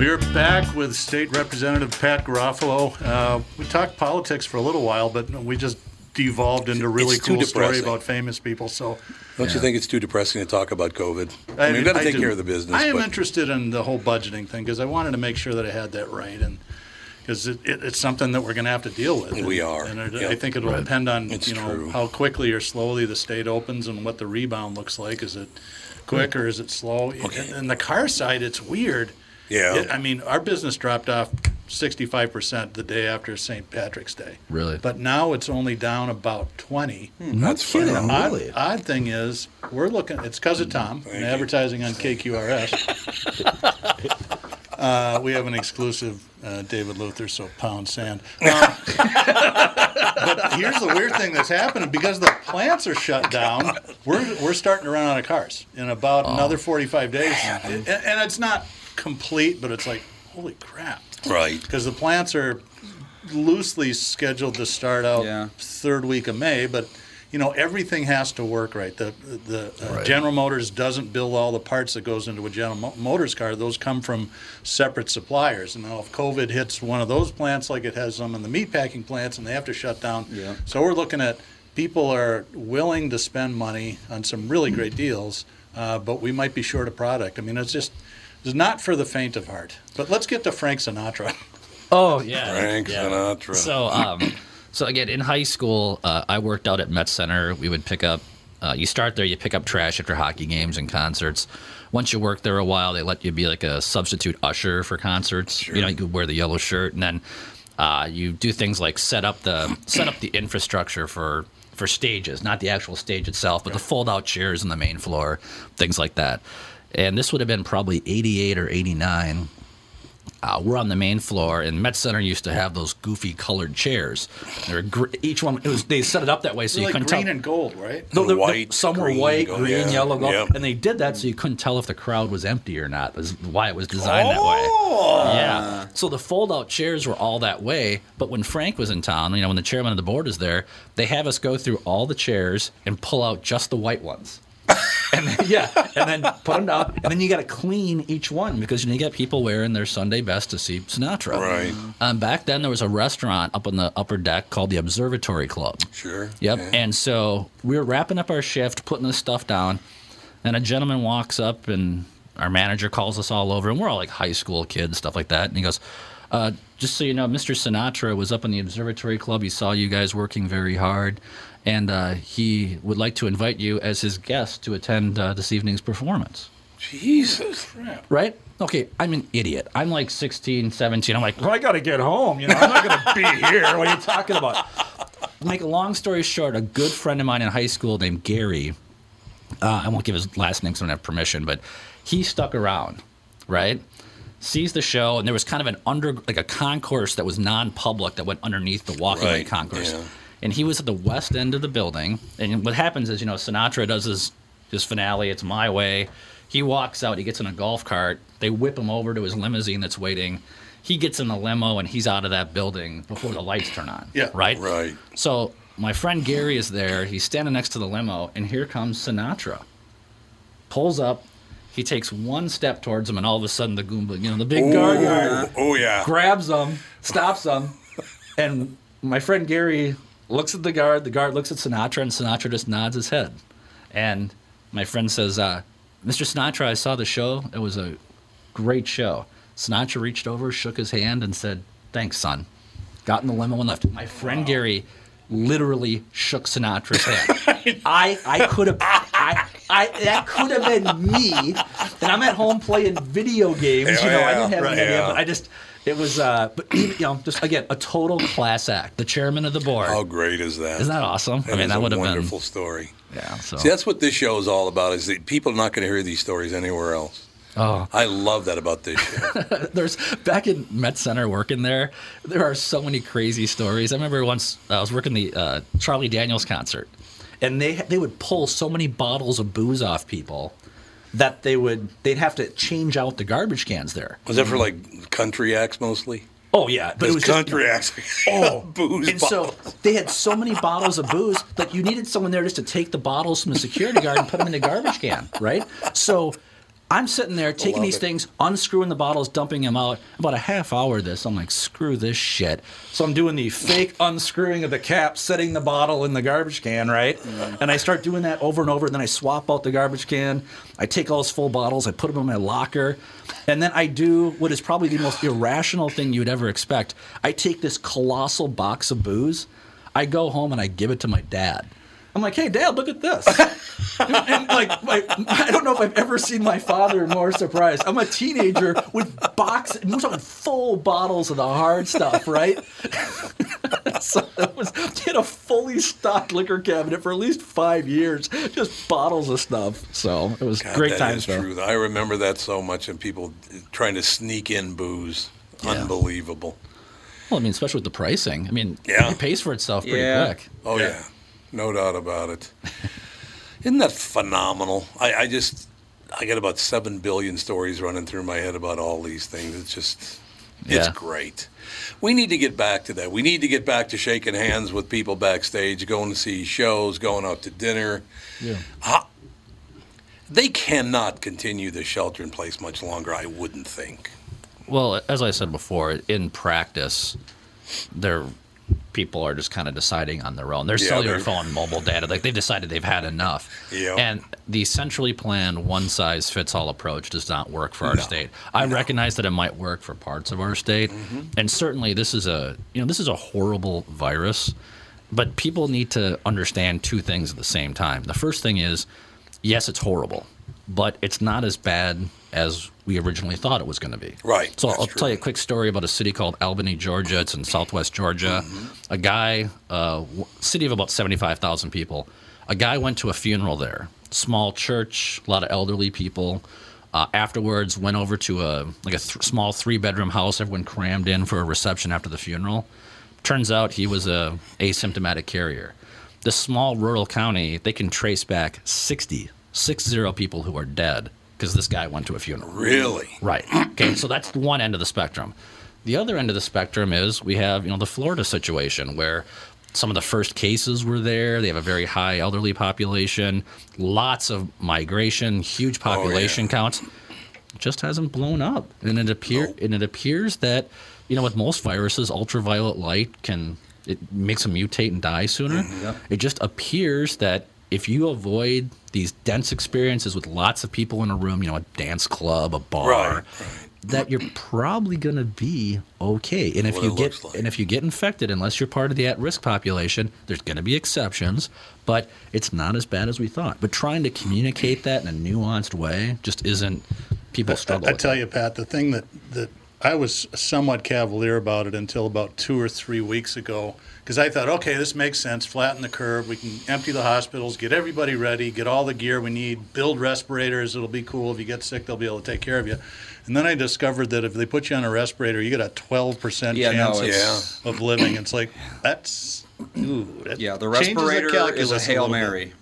We are back with State Representative Pat Garofalo. Uh, we talked politics for a little while, but we just devolved into a really It's too cool story about famous people. So Don't you think it's too depressing to talk about COVID? I mean, we've got to take do. care of the business. I am but interested in the whole budgeting thing because I wanted to make sure that I had that right, and because it, it, it's something that we're going to have to deal with. We And- are. and it, Yep. I think it'll depend on It's you know true. how quickly or slowly the state opens and what the rebound looks like. Is it quick or is it slow? Okay. And, and the car side, it's weird. Yeah. It- I mean, our business dropped off 65% the day after St. Patrick's Day. Really? But now it's only down about 20. that's funny. The odd, odd thing is, we're looking, it's because of Tom, and you. advertising on KQRS. uh, we have an exclusive uh, David Luther, so pound sand. Um, but here's the weird thing that's happening because the plants are shut down, we're, we're starting to run out of cars in about another 45 days. And, and it's not complete, but it's like, holy crap. Right. Because the plants are loosely scheduled to start out Yeah. third week of May, but you know everything has to work right. The the uh, General Motors doesn't build all the parts that goes into a General Mo- Motors car. Those come from separate suppliers. And now if COVID hits one of those plants, like it has some in the meatpacking plants, and they have to shut down, Yeah. so we're looking at people are willing to spend money on some really great deals, uh, but we might be short of product. I mean, it's just it's not for the faint of heart. But let's get to Frank Sinatra. Oh yeah, Frank yeah. Sinatra. So, um, so again, in high school, uh, I worked out at Met Center. We would pick up. Uh, you start there, you pick up trash after hockey games and concerts. Once you work there a while, they let you be like a substitute usher for concerts. Sure. You know, you could wear the yellow shirt, and then uh, you do things like set up the set up the infrastructure for for stages, not the actual stage itself, but the fold-out chairs on the main floor, things like that. And this would have been probably 88 or 89. Uh, we're on the main floor, and Met Center used to have those goofy colored chairs. They're gr- each one. It was they set it up that way so They're you like couldn't green tell. Green and gold, right? No, they're- White, some were white, gold, green, yeah, yellow, gold, yeah. and they did that so you couldn't tell if the crowd was empty or not. Is why it was designed that Oh! way. Yeah. So the fold-out chairs were all that way. But when Frank was in town, you know, when the chairman of the board is there, they have us go through all the chairs and pull out just the white ones. and then, yeah, and then put them down, and then you got to clean each one because you, know, you get people wearing their Sunday best to see Sinatra. Right. Um, back then, there was a restaurant up on the upper deck called the Observatory Club. Sure. Yep. yeah. And so we were wrapping up our shift, putting this stuff down, and a gentleman walks up, and our manager calls us all over, and we're all like high school kids, stuff like that. And he goes, uh, "Just so you know, Mr. Sinatra was up in the Observatory Club. He saw you guys working very hard, and uh, he would like to invite you as his guest to attend uh, this evening's performance." Jesus. Right? Okay, I'm an idiot. I'm like 16, 17. I'm like, well, I got to get home. You know, I'm not going to be here. What are you talking about? Make a long story short, a good friend of mine in high school named Gary, uh, I won't give his last name because I don't have permission, but he stuck around, right? Sees the show, and there was kind of an under, like a concourse that was non public that went underneath the walking Right, concourse. yeah. And he was at the west end of the building. And what happens is, you know, Sinatra does his, his finale, It's My Way. He walks out, he gets in a golf cart. They whip him over to his limousine that's waiting. He gets in the limo and he's out of that building before the lights turn on. Yeah. Right? Right. So my friend Gary is there. He's standing next to the limo, and here comes Sinatra. Pulls up. He takes one step towards him, and all of a sudden, the Goomba, you know, the big guard guard Oh, yeah. grabs him, stops him, and my friend Gary looks at the guard. The guard looks at Sinatra, and Sinatra just nods his head. And my friend says, uh, "Mr. Sinatra, I saw the show. It was a great show." Sinatra reached over, shook his hand, and said, "Thanks, son." Got in the limo and left. My friend Gary literally shook Sinatra's hand. I I could have I, I that could have been me, and I'm at home playing video games. you know, I didn't have Yeah, any idea, yeah. but I just it was. Uh, but you know, just again, a total class act. The chairman of the board. How great is that? Isn't that awesome? I mean, that a would have been wonderful story. yeah. So See, that's what this show is all about. Is that people are not going to hear these stories anywhere else. oh, I love that about this show. there's back in Met Center working there. There are so many crazy stories. I remember once I was working the uh, Charlie Daniels concert, and they they would pull so many bottles of booze off people that they would they'd have to change out the garbage cans there. Was that for like country acts mostly? Oh yeah, but it was just- country acts. Oh, booze and so they had so many bottles of booze that you needed someone there just to take the bottles from the security guard and put them in the garbage can, right? So I'm sitting there taking these it. things, unscrewing the bottles, dumping them out. About a half hour of this, I'm like, screw this shit. So I'm doing the fake unscrewing of the cap, setting the bottle in the garbage can, right? Mm-hmm. And I start doing that over and over. And then I swap out the garbage can. I take all those full bottles, I put them in my locker. And then I do what is probably the most irrational thing you'd ever expect. I take this colossal box of booze, I go home and I give it to my dad. I'm like, hey, dad, look at this. and, and, like, my, I don't know if I've ever seen my father more surprised. I'm a teenager with box, we're talking full bottles of the hard stuff, right? so it was he had a fully stocked liquor cabinet for at least five years, just bottles of stuff. So it was God, great that times. is though. true. I remember that so much, and people trying to sneak in booze. Unbelievable. Well, I mean, especially with the pricing. I mean, Yeah. it pays for itself pretty Yeah. quick. Oh yeah. No doubt about it. Isn't that phenomenal? I, I just I got about seven billion stories running through my head about all these things. It's just it's Yeah. great. We need to get back to that. We need to get back to shaking hands with people backstage, going to see shows, going out to dinner. Yeah. How- they cannot continue the shelter in place much longer, I wouldn't think. Well, as I said before, in practice, there people are just kind of deciding on their own. Their Yeah, cellular phone, mobile data, like they've decided they've had enough. Yeah. And the centrally planned one size fits all approach does not work for our state. I recognize that it might work for parts of our state, Mm-hmm. and certainly this is a you know this is a horrible virus. But people need to understand two things at the same time. The first thing is, yes, it's horrible, but it's not as bad as we originally thought it was going to be. Right, So I'll true. tell you a quick story about a city called Albany, Georgia. It's in southwest Georgia. Mm-hmm. A guy, uh, city of about 75,000 people, a guy went to a funeral there. Small church, a lot of elderly people. Uh, afterwards, went over to a like a th- small three bedroom house. Everyone crammed in for a reception after the funeral. Turns out he was a asymptomatic carrier. This small rural county, they can trace back 60, six zero people who are dead because this guy went to a funeral. Really? Right. Okay, so that's one end of the spectrum. The other end of the spectrum is we have, you know, the Florida situation where some of the first cases were there. They have a very high elderly population, lots of migration, huge oh, population counts. It just hasn't blown up. And it appear and it appears that, you know, with most viruses, ultraviolet light can it makes them mutate and die sooner. Mm-hmm, it just appears that if you avoid these dense experiences with lots of people in a room, you know, a dance club, a bar, Right, that you're probably going to be okay. And if what you get like. and if you get infected, unless you're part of the at-risk population, there's going to be exceptions, but it's not as bad as we thought. But trying to communicate that in a nuanced way just isn't. People struggle. I with tell it. you, Pat, the thing that, that I was somewhat cavalier about it until about two or three weeks ago, because I thought, okay, this makes sense. Flatten the curve. We can empty the hospitals, get everybody ready, get all the gear we need, build respirators. It'll be cool. If you get sick, they'll be able to take care of you. And then I discovered that if they put you on a respirator, you get a 12% Yeah, no, chance of, it's- of living. It's like, that's, ooh, that Yeah, the respirator is a hail bit. mary.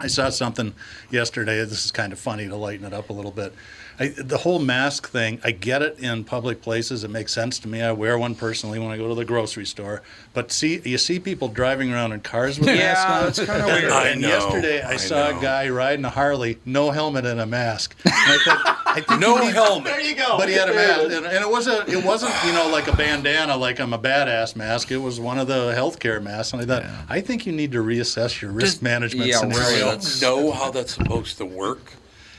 I saw something yesterday. This is kind of funny to lighten it up a little bit. I, the whole mask thing, I get it in public places. It makes sense to me. I wear one personally when I go to the grocery store. But see, you see people driving around in cars with Yeah, masks on. it's kinda And- weird. I And know, yesterday, I, I saw know. a guy riding a Harley, no helmet and a mask. And I thought, I think No you need- helmet. There you go. But he had a mask, and, and it was a, it wasn't, you know, like a bandana, like I'm a badass mask. It was one of the healthcare masks, and I thought, I think you need to reassess your risk management yeah, scenario. really, You that's- don't know how that's supposed to work.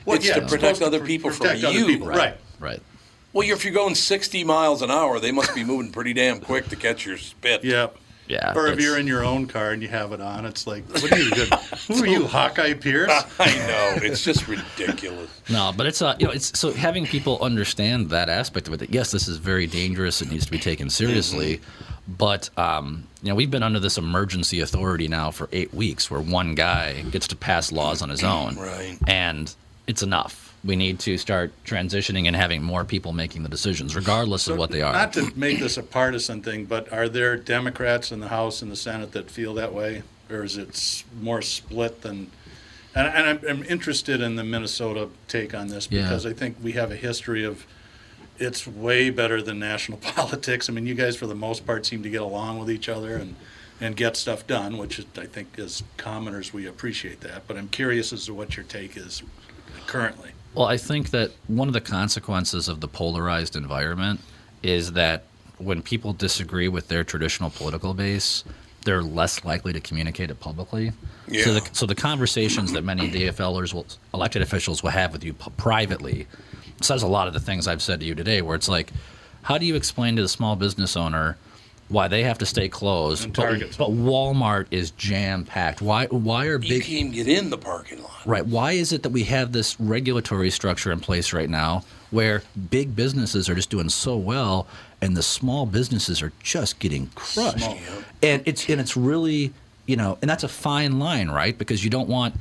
Well, it's yeah, to it's protect supposed to other people protect from other you. people, right. Right. Well, if you're going 60 miles an hour, they must be moving pretty damn quick to catch your spit. Yeah. Yeah. Or if you're in your own car and you have it on, it's like, what are you good? Who are you, Hawkeye Pierce? I know. It's just ridiculous. No, but it's uh, you know, it's so having people understand that aspect of it. That yes, this is very dangerous. It needs to be taken seriously. But um, you know, we've been under this emergency authority now for eight weeks, where one guy gets to pass laws on his own, Right. And it's enough. We need to start transitioning and having more people making the decisions, regardless of what they are. Not to make this a partisan thing, but are there Democrats in the House and the Senate that feel that way? Or is it more split than. And, and I'm, I'm interested in the Minnesota take on this Yeah. because I think we have a history of it's way better than national politics. I mean, you guys, for the most part, seem to get along with each other and, and get stuff done, which I think, as commoners, we appreciate that. But I'm curious as to what your take is currently. Well, I think that one of the consequences of the polarized environment is that when people disagree with their traditional political base, they're less likely to communicate it publicly. So, Yeah. the, so the conversations that many DFLers, will, elected officials, will have with you p- privately says a lot of the things I've said to you today. Where it's like, how do you explain to the small business owner why they have to stay closed, And but, but Walmart is jam packed? Why? Why are You big? can't get in the parking lot. Right. Why is it that we have this regulatory structure in place right now where big businesses are just doing so well and the small businesses are just getting crushed? Small. And it's and it's really, you know, and that's a fine line, right? Because you don't want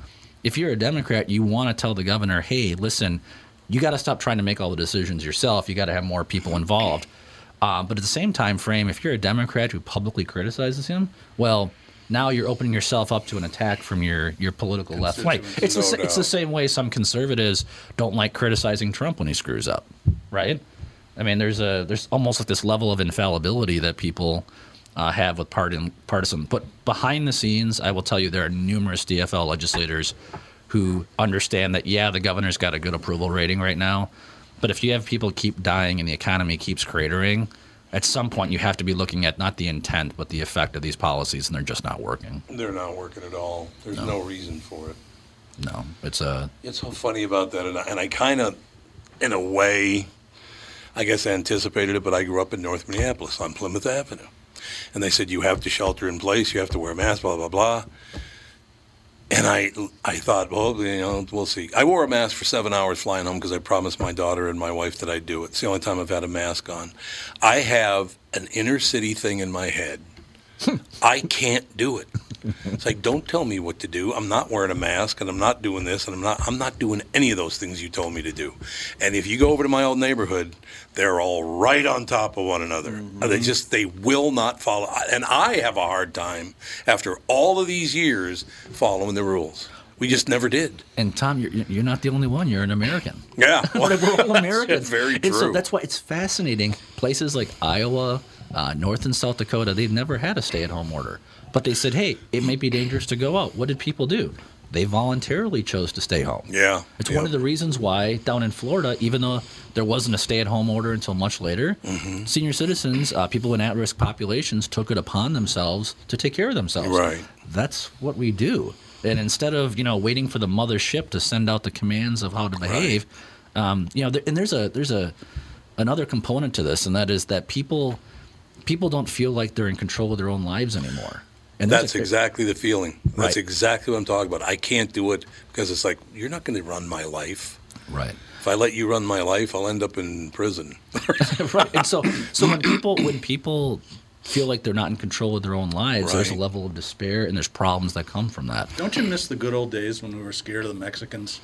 if you're a Democrat, you want to tell the governor, "Hey, listen, you got to stop trying to make all the decisions yourself. You got to have more people involved." Uh, but at the same time frame, if you're a Democrat who publicly criticizes him, well, now you're opening yourself up to an attack from your, your political left flank. It's the, No sa- it's the same way some conservatives don't like criticizing Trump when he screws up, right? I mean, there's a there's almost like this level of infallibility that people uh, have with partisan partisan. But behind the scenes, I will tell you there are numerous DFL legislators who understand that yeah, the governor's got a good approval rating right now, but if you have people keep dying and the economy keeps cratering, at some point you have to be looking at not the intent but the effect of these policies, and they're just not working. They're not working at all. There's no, reason for it. No, it's a It's so funny about that, and I, and I kind of, in a way, I guess anticipated it. But I grew up in North Minneapolis on Plymouth Avenue, and they said you have to shelter in place, you have to wear a mask, blah blah blah. And I, I thought, well, you know, we'll see. I wore a mask for seven hours flying home because I promised my daughter and my wife that I'd do it. It's the only time I've had a mask on. I have an inner city thing in my head. Hmm. I can't do it. It's like, don't tell me what to do. I'm not wearing a mask, and I'm not doing this, and I'm not. I'm not doing any of those things you told me to do. And if you go over to my old neighborhood, they're all right on top of one another. They just they will not follow. And I have a hard time after all of these years following the rules. We just never did. And Tom, you're, you're not the only one. You're an American. Yeah, well, We're all Americans. That's very And so that's why it's fascinating. Places like Iowa, uh, North and South Dakota, they've never had a stay-at-home order, but they said, "Hey, it may be dangerous to go out." What did people do? They voluntarily chose to stay home. Yeah, It's yeah. one of the reasons why down in Florida, even though there wasn't a stay-at-home order until much later, Mm-hmm. senior citizens, uh, people in at-risk populations, took it upon themselves to take care of themselves. Right. That's what we do. And instead of you know waiting for the mothership to send out the commands of how to behave, um, you know, there, and there's a there's a another component to this, and that is that people people don't feel like they're in control of their own lives anymore. And That's exactly the feeling. That's Right. exactly what I'm talking about. I can't do it because it's like you're not going to run my life. right. If I let you run my life, I'll end up in prison. right. And so, so when people when people feel like they're not in control of their own lives, there's a level of despair, and there's problems that come from that. Don't you miss the good old days when we were scared of the Mexicans?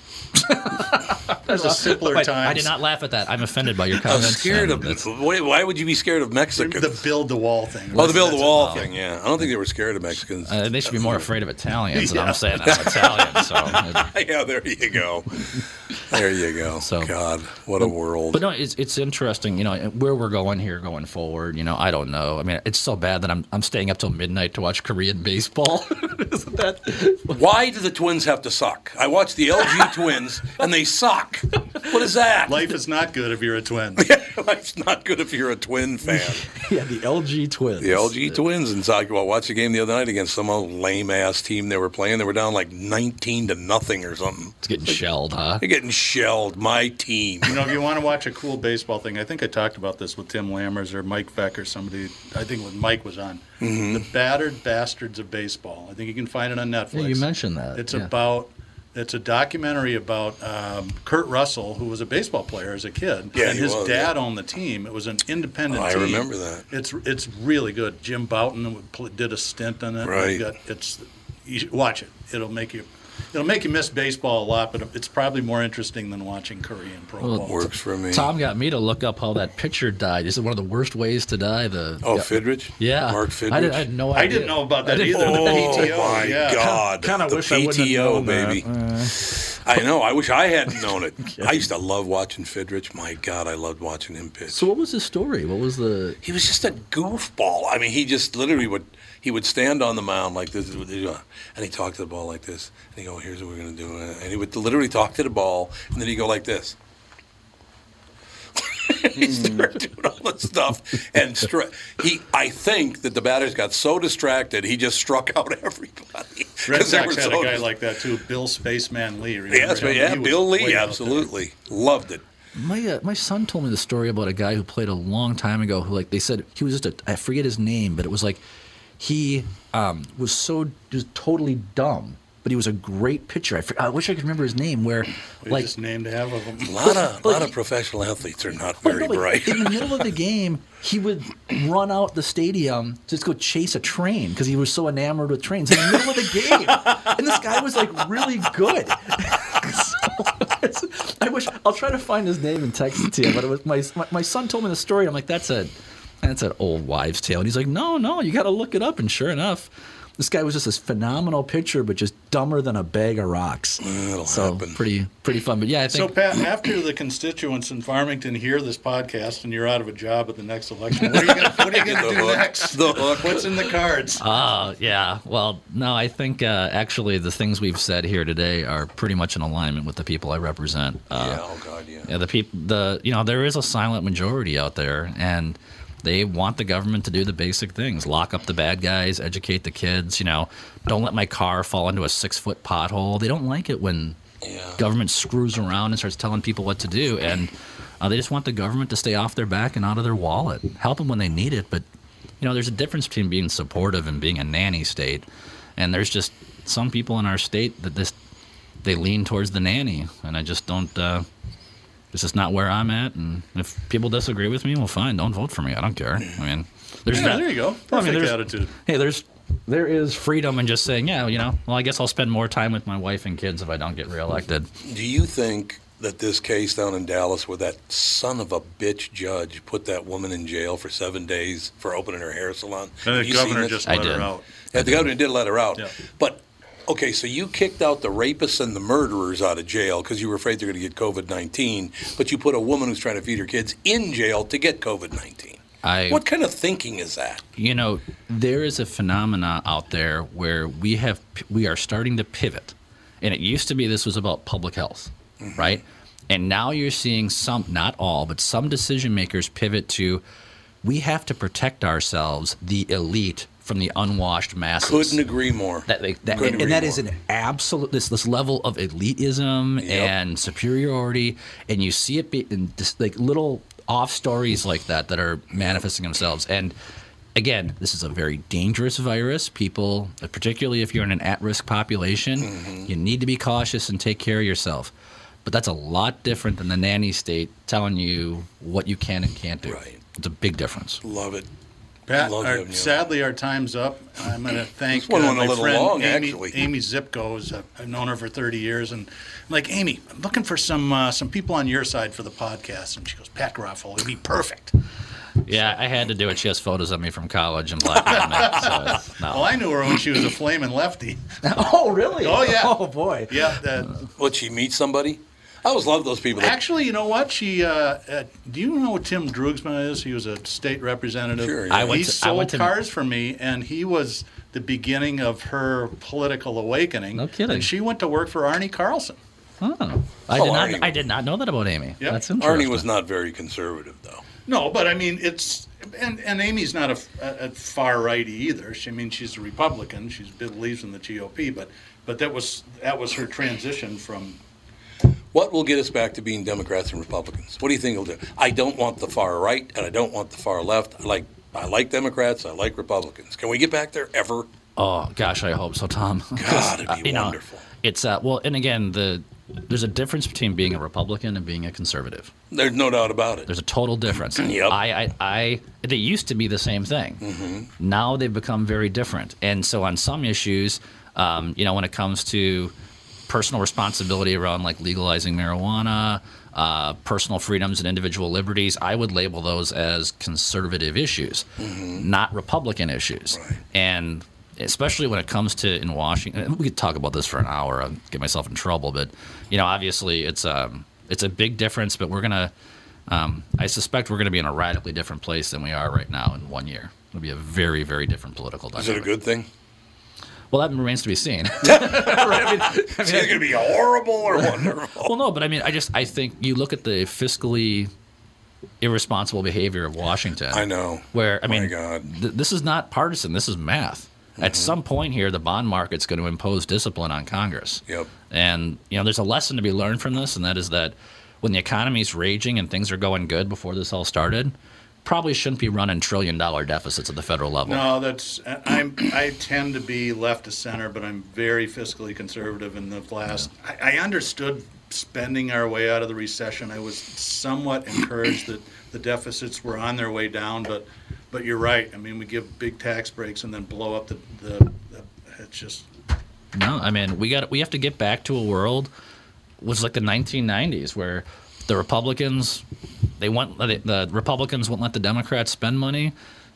There's a simpler Wait, times. I did not laugh at that. I'm offended by your comments. I'm comments. scared of. Wait, why would you be scared of Mexicans? The build the wall thing. oh, the build the wall it. thing. Yeah, I don't think they were scared of Mexicans. Uh, they should be more afraid of Italians, and Yeah. I'm saying I'm Italian. So, yeah, there you go. There you go. So- God, what a world. but no, it's it's interesting. You know where we're going here going forward. You know, I don't know. I mean, it's so bad that I'm I'm staying up till midnight to watch Korean baseball. Isn't that? Why do the Twins have to suck? I watch the LG Twins and they suck. What is that? Life is not good if you're a twin. Life's not good if you're a Twin fan. Yeah, the LG Twins. The LG Twins in soccer. Well, watched the game the other night against some old lame ass team they were playing. They were down like 19 to nothing or something. It's getting shelled, huh? They're getting shelled. My team. You know, if you want to watch a cool baseball thing, I think I talked about this with Tim Lammers or Mike Feck or somebody. I think when Mike was on, Mm-hmm. the battered bastards of baseball. I think you can find it on Netflix. Yeah, you mentioned that. It's yeah. about. It's a documentary about um, Kurt Russell, who was a baseball player as a kid, Yeah, and his was, dad owned the team. It was an independent. Oh, I team. remember that. It's it's really good. Jim Bouton did a stint on it. Right. Got- it's you watch it. It'll make you. It'll make you miss baseball a lot, but it's probably more interesting than watching Korean pro Well, ball. Works for me. Tom got me to look up how that pitcher died. Is it one of the worst ways to die? The Oh, yeah. Fidrych? Yeah, Mark Fidrych? I, did, I had no idea. I didn't know about that either. Oh, The PTO, my yeah. God. Kinda the wish I wouldn't have PTO, known that. baby. Uh. I know. I wish I hadn't known it. I used to love watching Fidrych. My God, I loved watching him pitch. So what was his story? What was the? he was just a goofball. I mean, he just literally would he would stand on the mound like this, and he talked to the ball like this, and he go, "Here's what we're gonna do," and he would literally talk to the ball, and then he would go like this. he started doing all this stuff, and stri- he. I think that the batters got so distracted, he just struck out everybody. Red 'Cause they Sox had so a guy dis- like that too, Bill Spaceman Lee. Remember Yes, but him? yeah, He Bill Lee, absolutely loved it. My uh, my son told me the story about a guy who played a long time ago. Who like they said he was just a I forget his name, but it was like he um, was so just totally dumb, but he was a great pitcher. I, I wish I could remember his name. Where We like just named half of them. A lot of, lot of professional athletes are not very no, bright. in the middle of the game, he would run out the stadium to just go chase a train because he was so enamored with trains in the middle of the game. And this guy was like really good. So, I wish I'll try to find his name and text it to you. But it was my my, my son told me the story. I'm like, that's a that's an old wives' tale. And he's like, no, no, you got to look it up. And sure enough. This guy was just this phenomenal pitcher, but just dumber than a bag of rocks. It'll so happen. pretty, pretty fun. But yeah, I think So Pat, after the constituents in Farmington hear this podcast and you're out of a job at the next election, what are you going to The do hook. next? The hook. What's in the cards? Oh, yeah. Well, no, I think uh, actually the things we've said here today are pretty much in alignment with the people I represent. Uh, yeah, oh God, yeah. yeah, the people, the you know, there is a silent majority out there, and they want the government to do the basic things: lock up the bad guys, educate the kids. You know, don't let my car fall into a six foot pothole. They don't like it when Yeah. government screws around and starts telling people what to do, and uh, they just want the government to stay off their back and out of their wallet. Help them when they need it, but you know, there's a difference between being supportive and being a nanny state. And there's just some people in our state that this they lean towards the nanny, and I just don't. Uh, this is not where I'm at, and if people disagree with me, well, fine, don't vote for me. I don't care. I mean, there's Yeah, va- there you go. I mean, there's- attitude. Hey, there's there is freedom in just saying, yeah, you know, well, I guess I'll spend more time with my wife and kids if I don't get reelected. Do you think that this case down in Dallas, where that son of a bitch judge put that woman in jail for seven days for opening her hair salon? And the governor this? just I let her did. out. Yeah, the governor did let her out. Yeah. But okay, so you kicked out the rapists and the murderers out of jail because you were afraid they're going to get COVID nineteen, but you put a woman who's trying to feed her kids in jail to get COVID nineteen. I What kind of thinking is that? you know there is a phenomena out there where we have we are starting to pivot and it used to be this was about public health mm-hmm. right and now you're seeing some not all but some decision makers pivot to we have to protect ourselves the elite from the unwashed masses Couldn't agree more. that, they, that Couldn't and, and that is more. an absolute this this level of elitism Yep. and superiority, and you see it be in just like little off stories like that that are manifesting themselves. And again, this is a very dangerous virus. People, particularly if you're in an at-risk population, Mm-hmm. you need to be cautious and take care of yourself. But that's a lot different than the nanny state telling you what you can and can't do. Right. It's a big difference. Love it. Pat, Love our, having sadly, our time's up. I'm going to thank This one uh, went a my little friend long, Amy, actually. Amy Zipko. Is, uh, I've known her for 30 years, and I'm like Amy, I'm looking for some uh, some people on your side for the podcast. And she goes, Pat Garofalo, it'd be perfect. Yeah, I had to do it. She has photos of me from college and black and white, so no. Well, I knew her when she was a flaming lefty. Oh, really? Oh, yeah. Oh, boy. Yeah. Uh, Would she meet somebody? I always love those people. That, actually, you know what? She. Uh, uh, do you know what Tim Drugsma is? He was a state representative. Sure, yeah. I went he to- I sold went to- cars for me, and he was the beginning of her political awakening. No kidding. And she went to work for Arne Carlson. Oh, I Oh, did not. Arne. I did not know that about Amy. Yeah. That's interesting. Arne was not very conservative, though. No, but I mean, it's and, and Amy's not a, a, a far righty either. She, I mean, she's a Republican. She believes in the GOP, but but that was that was her transition from. What will get us back to being Democrats and Republicans? What do you think will do? I don't want the far right, and I don't want the far left. I like I like Democrats. I like Republicans. Can we get back there ever? Oh gosh, I hope so, Tom. God, it'd be know, wonderful. it's uh, well, and again, the there's a difference between being a Republican and being a conservative. There's no doubt about it. There's a total difference. Yep. I, I, I, they used to be the same thing. Mm-hmm. Now they've become very different. And so on some issues, um, you know, when it comes to personal responsibility around like legalizing marijuana, uh, personal freedoms and individual liberties, I would label those as conservative issues, not Republican issues. Mm-hmm. Right. And especially when it comes to in Washington, we could talk about this for an hour. I'll get myself in trouble, but you know, obviously it's um, it's a big difference. But we're gonna, um, I suspect we're gonna be in a radically different place than we are right now in one year. It'll be a very, very different political Is it a good thing? Well, that remains to be seen. Is it going to be horrible or wonderful? well, no, but I mean, I just I think you look at the fiscally irresponsible behavior of Washington. I know. Where I My mean, God. th- this is not partisan. This is math. Mm-hmm. At some point here, the bond market's going to impose discipline on Congress. Yep. And you know, there's a lesson to be learned from this, and that is that when the economy's raging and things are going good before this all started, probably shouldn't be running trillion dollar deficits at the federal level. No, that's I'm I tend to be left to center, but I'm very fiscally conservative. In the last, I, I understood spending our way out of the recession. I was somewhat encouraged that the deficits were on their way down, but but you're right. I mean, we give big tax breaks and then blow up the the. the it's just No, I mean we got we have to get back to a world was like the 1990s where the Republicans they want the, the Republicans wouldn't let the Democrats spend money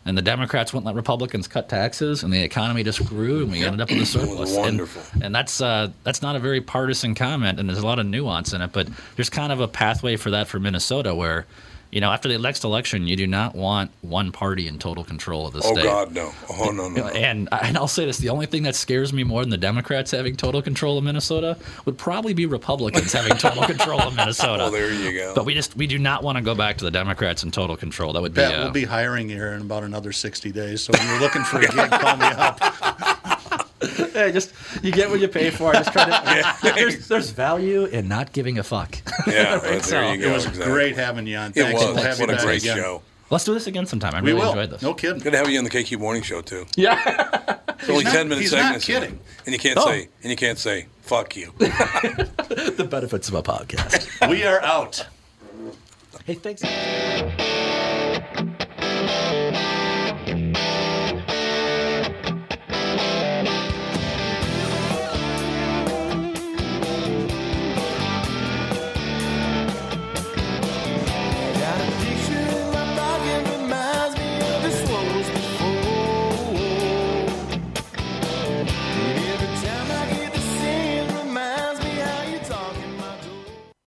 and the Democrats wouldn't let Republicans cut taxes and the economy just grew and we ended up with a surplus. And- wonderful. And, that's uh, that's not a very partisan comment and there's a lot of nuance in it, but there's kind of a pathway for that for Minnesota where you know, after the next election, you do not want one party in total control of the Oh state. Oh God, no! Oh no, no, no. And and I'll say this: the only thing that scares me more than the Democrats having total control of Minnesota would probably be Republicans having total control of Minnesota. Well, there you go. But we just we do not want to go back to the Democrats in total control. That would be. Pat, uh, we'll be hiring you here in about another 60 days. So when you're looking for a gig, call me up. Yeah, just you get what you pay for. Just try to. there's, there's value in not giving a fuck. yeah, think well, so. there you go. It was exactly. great having you on. It Thanks. was. We'll have you what a great again. show. Let's do this again sometime. I We really will. enjoyed this. No kidding. Good to have you on the KQ Morning Show too. yeah. It's only not- ten minutes. he's not segments, kidding. And you can't Oh. say and you can't say fuck you. the benefits of a podcast. we are out. hey, thanks.